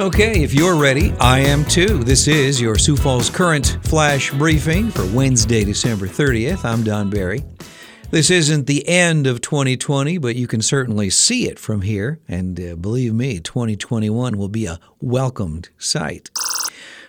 Okay, if you're ready, I am too. This is your Sioux Falls Current Flash Briefing for Wednesday, December 30th. I'm Don Barry. This isn't the end of 2020, but you can certainly see it from here. And uh, believe me, 2021 will be a welcomed sight.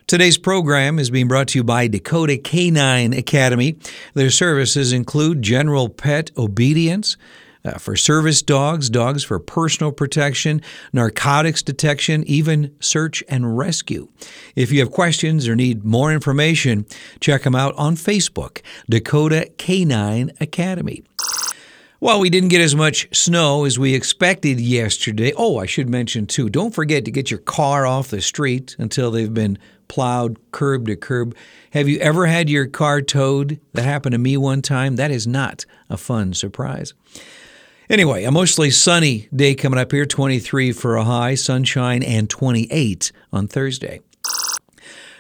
Today's program is being brought to you by Dakota Canine Academy. Their services include general pet obedience, uh, for service dogs, dogs for personal protection, narcotics detection, even search and rescue. If you have questions or need more information, check them out on Facebook, Dakota Canine Academy. Well, we didn't get as much snow as we expected yesterday. Oh, I should mention too, don't forget to get your car off the street until they've been plowed curb to curb. Have you ever had your car towed? That happened to me one time. That is not a fun surprise. Anyway, a mostly sunny day coming up here 23 for a high, sunshine, and 28 on Thursday.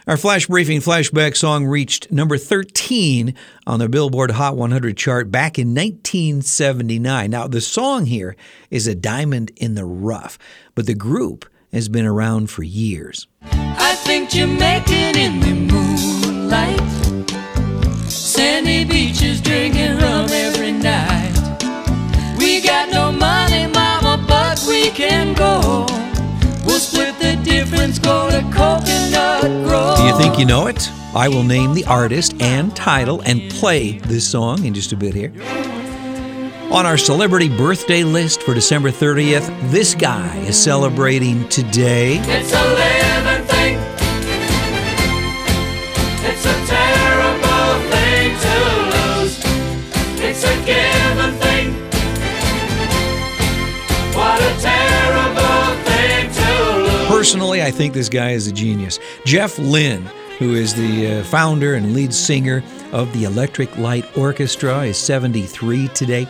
Our flash briefing flashback song reached number 13 on the Billboard Hot 100 chart back in 1979. Now, the song here is a diamond in the rough, but the group has been around for years. I think Jamaican in the moonlight, sandy beaches drinking rum can go. We'll split the difference, go to Coconut Grove. Do you think you know it? I will name the artist and title and play this song in just a bit here. On our celebrity birthday list for December 30th, this guy is celebrating today. It's 11th Personally, I think this guy is a genius. Jeff Lynne, who is the uh, founder and lead singer of the Electric Light Orchestra, is 73 today.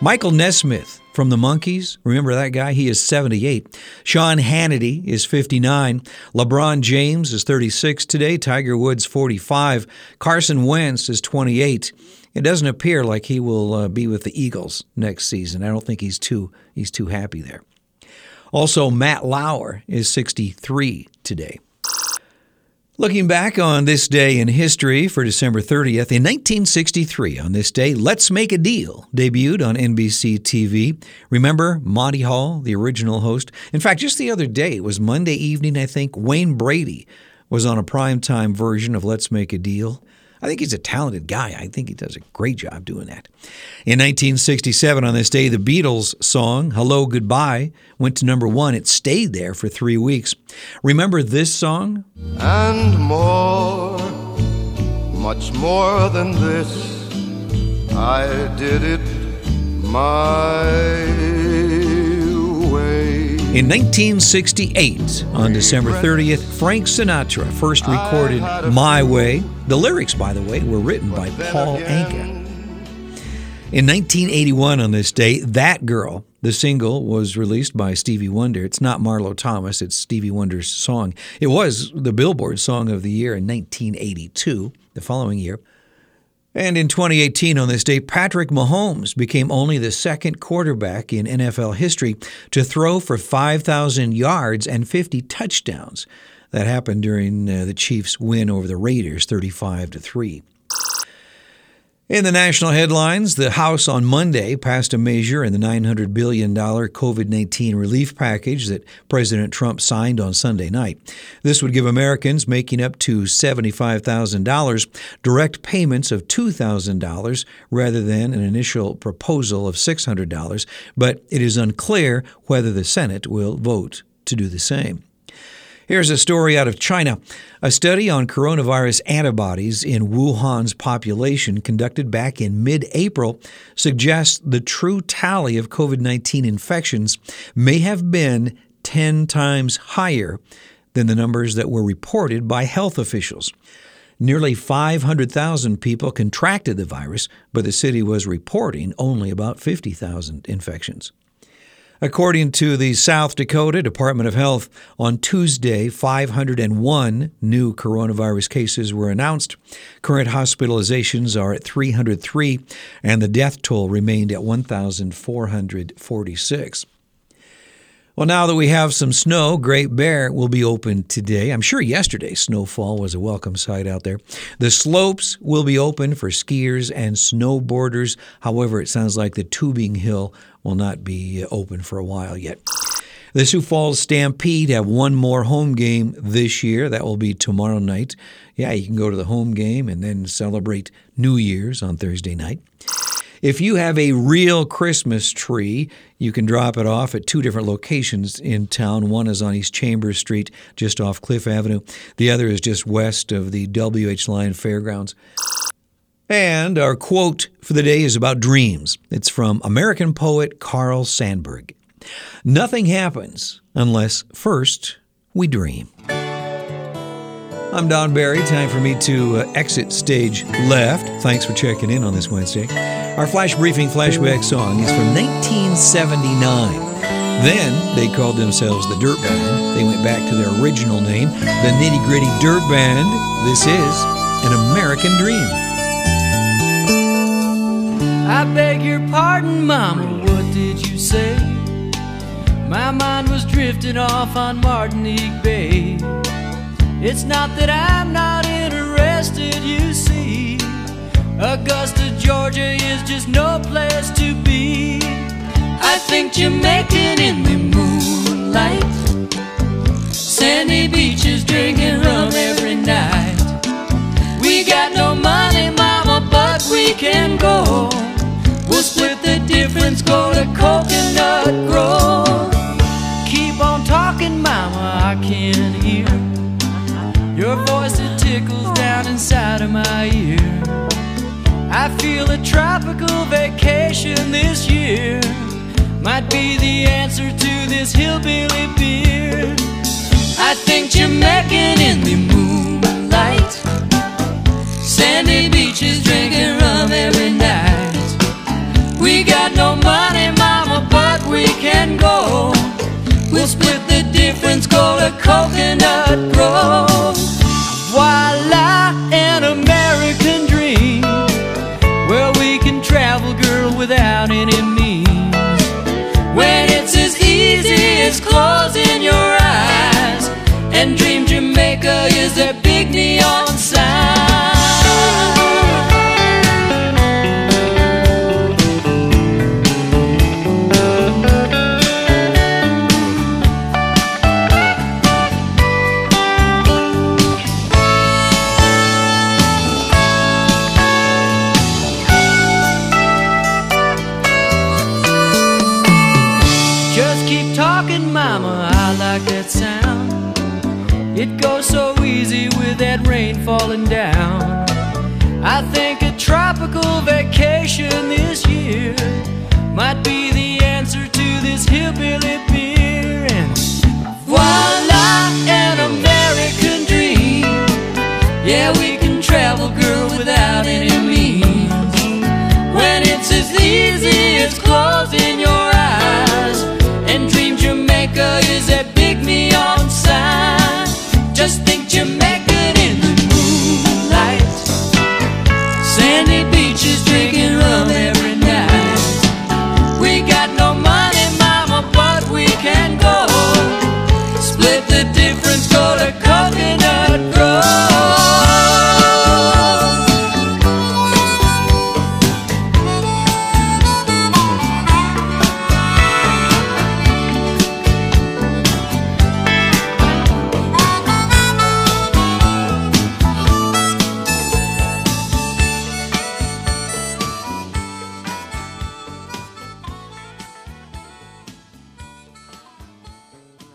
Michael Nesmith from the Monkees, remember that guy? He is 78. Sean Hannity is 59. LeBron James is 36 today. Tiger Woods 45. Carson Wentz is 28. It doesn't appear like he will uh, be with the Eagles next season. I don't think he's too he's too happy there. Also, Matt Lauer is 63 today. Looking back on this day in history for December 30th, in 1963, on this day, Let's Make a Deal debuted on NBC TV. Remember Monty Hall, the original host? In fact, just the other day, it was Monday evening, I think, Wayne Brady was on a primetime version of Let's Make a Deal. I think he's a talented guy. I think he does a great job doing that. In 1967, on this day, the Beatles song, Hello Goodbye, went to number one. It stayed there for three weeks. Remember this song? and more, much more than this. I did it my. In 1968, on December 30th, Frank Sinatra first recorded My Way. The lyrics, by the way, were written by Paul Anka. In 1981, on this day, That Girl, the single, was released by Stevie Wonder. It's not Marlo Thomas, it's Stevie Wonder's song. It was the Billboard Song of the Year in 1982, the following year. And in 2018, on this day, Patrick Mahomes became only the second quarterback in NFL history to throw for 5,000 yards and 50 touchdowns. That happened during uh, the Chiefs' win over the Raiders, 35 to 3. In the national headlines, the House on Monday passed a measure in the $900 billion COVID 19 relief package that President Trump signed on Sunday night. This would give Americans making up to $75,000 direct payments of $2,000 rather than an initial proposal of $600, but it is unclear whether the Senate will vote to do the same. Here's a story out of China. A study on coronavirus antibodies in Wuhan's population, conducted back in mid April, suggests the true tally of COVID 19 infections may have been 10 times higher than the numbers that were reported by health officials. Nearly 500,000 people contracted the virus, but the city was reporting only about 50,000 infections. According to the South Dakota Department of Health, on Tuesday, 501 new coronavirus cases were announced. Current hospitalizations are at 303, and the death toll remained at 1,446. Well, now that we have some snow, Great Bear will be open today. I'm sure yesterday's snowfall was a welcome sight out there. The slopes will be open for skiers and snowboarders. However, it sounds like the tubing hill will not be uh, open for a while yet. The Sioux Falls Stampede have one more home game this year. That will be tomorrow night. Yeah, you can go to the home game and then celebrate New Year's on Thursday night. If you have a real Christmas tree, you can drop it off at two different locations in town. One is on East Chambers Street, just off Cliff Avenue. The other is just west of the WH Lyon Fairgrounds. And our quote for the day is about dreams. It's from American poet Carl Sandburg. Nothing happens unless first we dream. I'm Don Barry. Time for me to uh, exit stage left. Thanks for checking in on this Wednesday. Our flash briefing flashback song is from 1979. Then they called themselves the Dirt Band. They went back to their original name, the Nitty Gritty Dirt Band. This is an American Dream. I beg your pardon, Mama, what did you say? My mind was drifting off on Martinique Bay. It's not that I'm not interested, you see. Augusta, Georgia is just no place to be. I think Jamaican in the moonlight. Sandy beaches drinking rum every night. We got no money, mama, but we can go. We'll split the difference, go to Coconut Grove. Keep on talking, mama, I can hear your voice, it tickles down inside of my ear. I feel a tropical vacation this year might be the answer to this hillbilly beer. I think Jamaican in the moonlight, sandy go. We'll split the difference, go to Coconut I think a tropical vacation We got no money.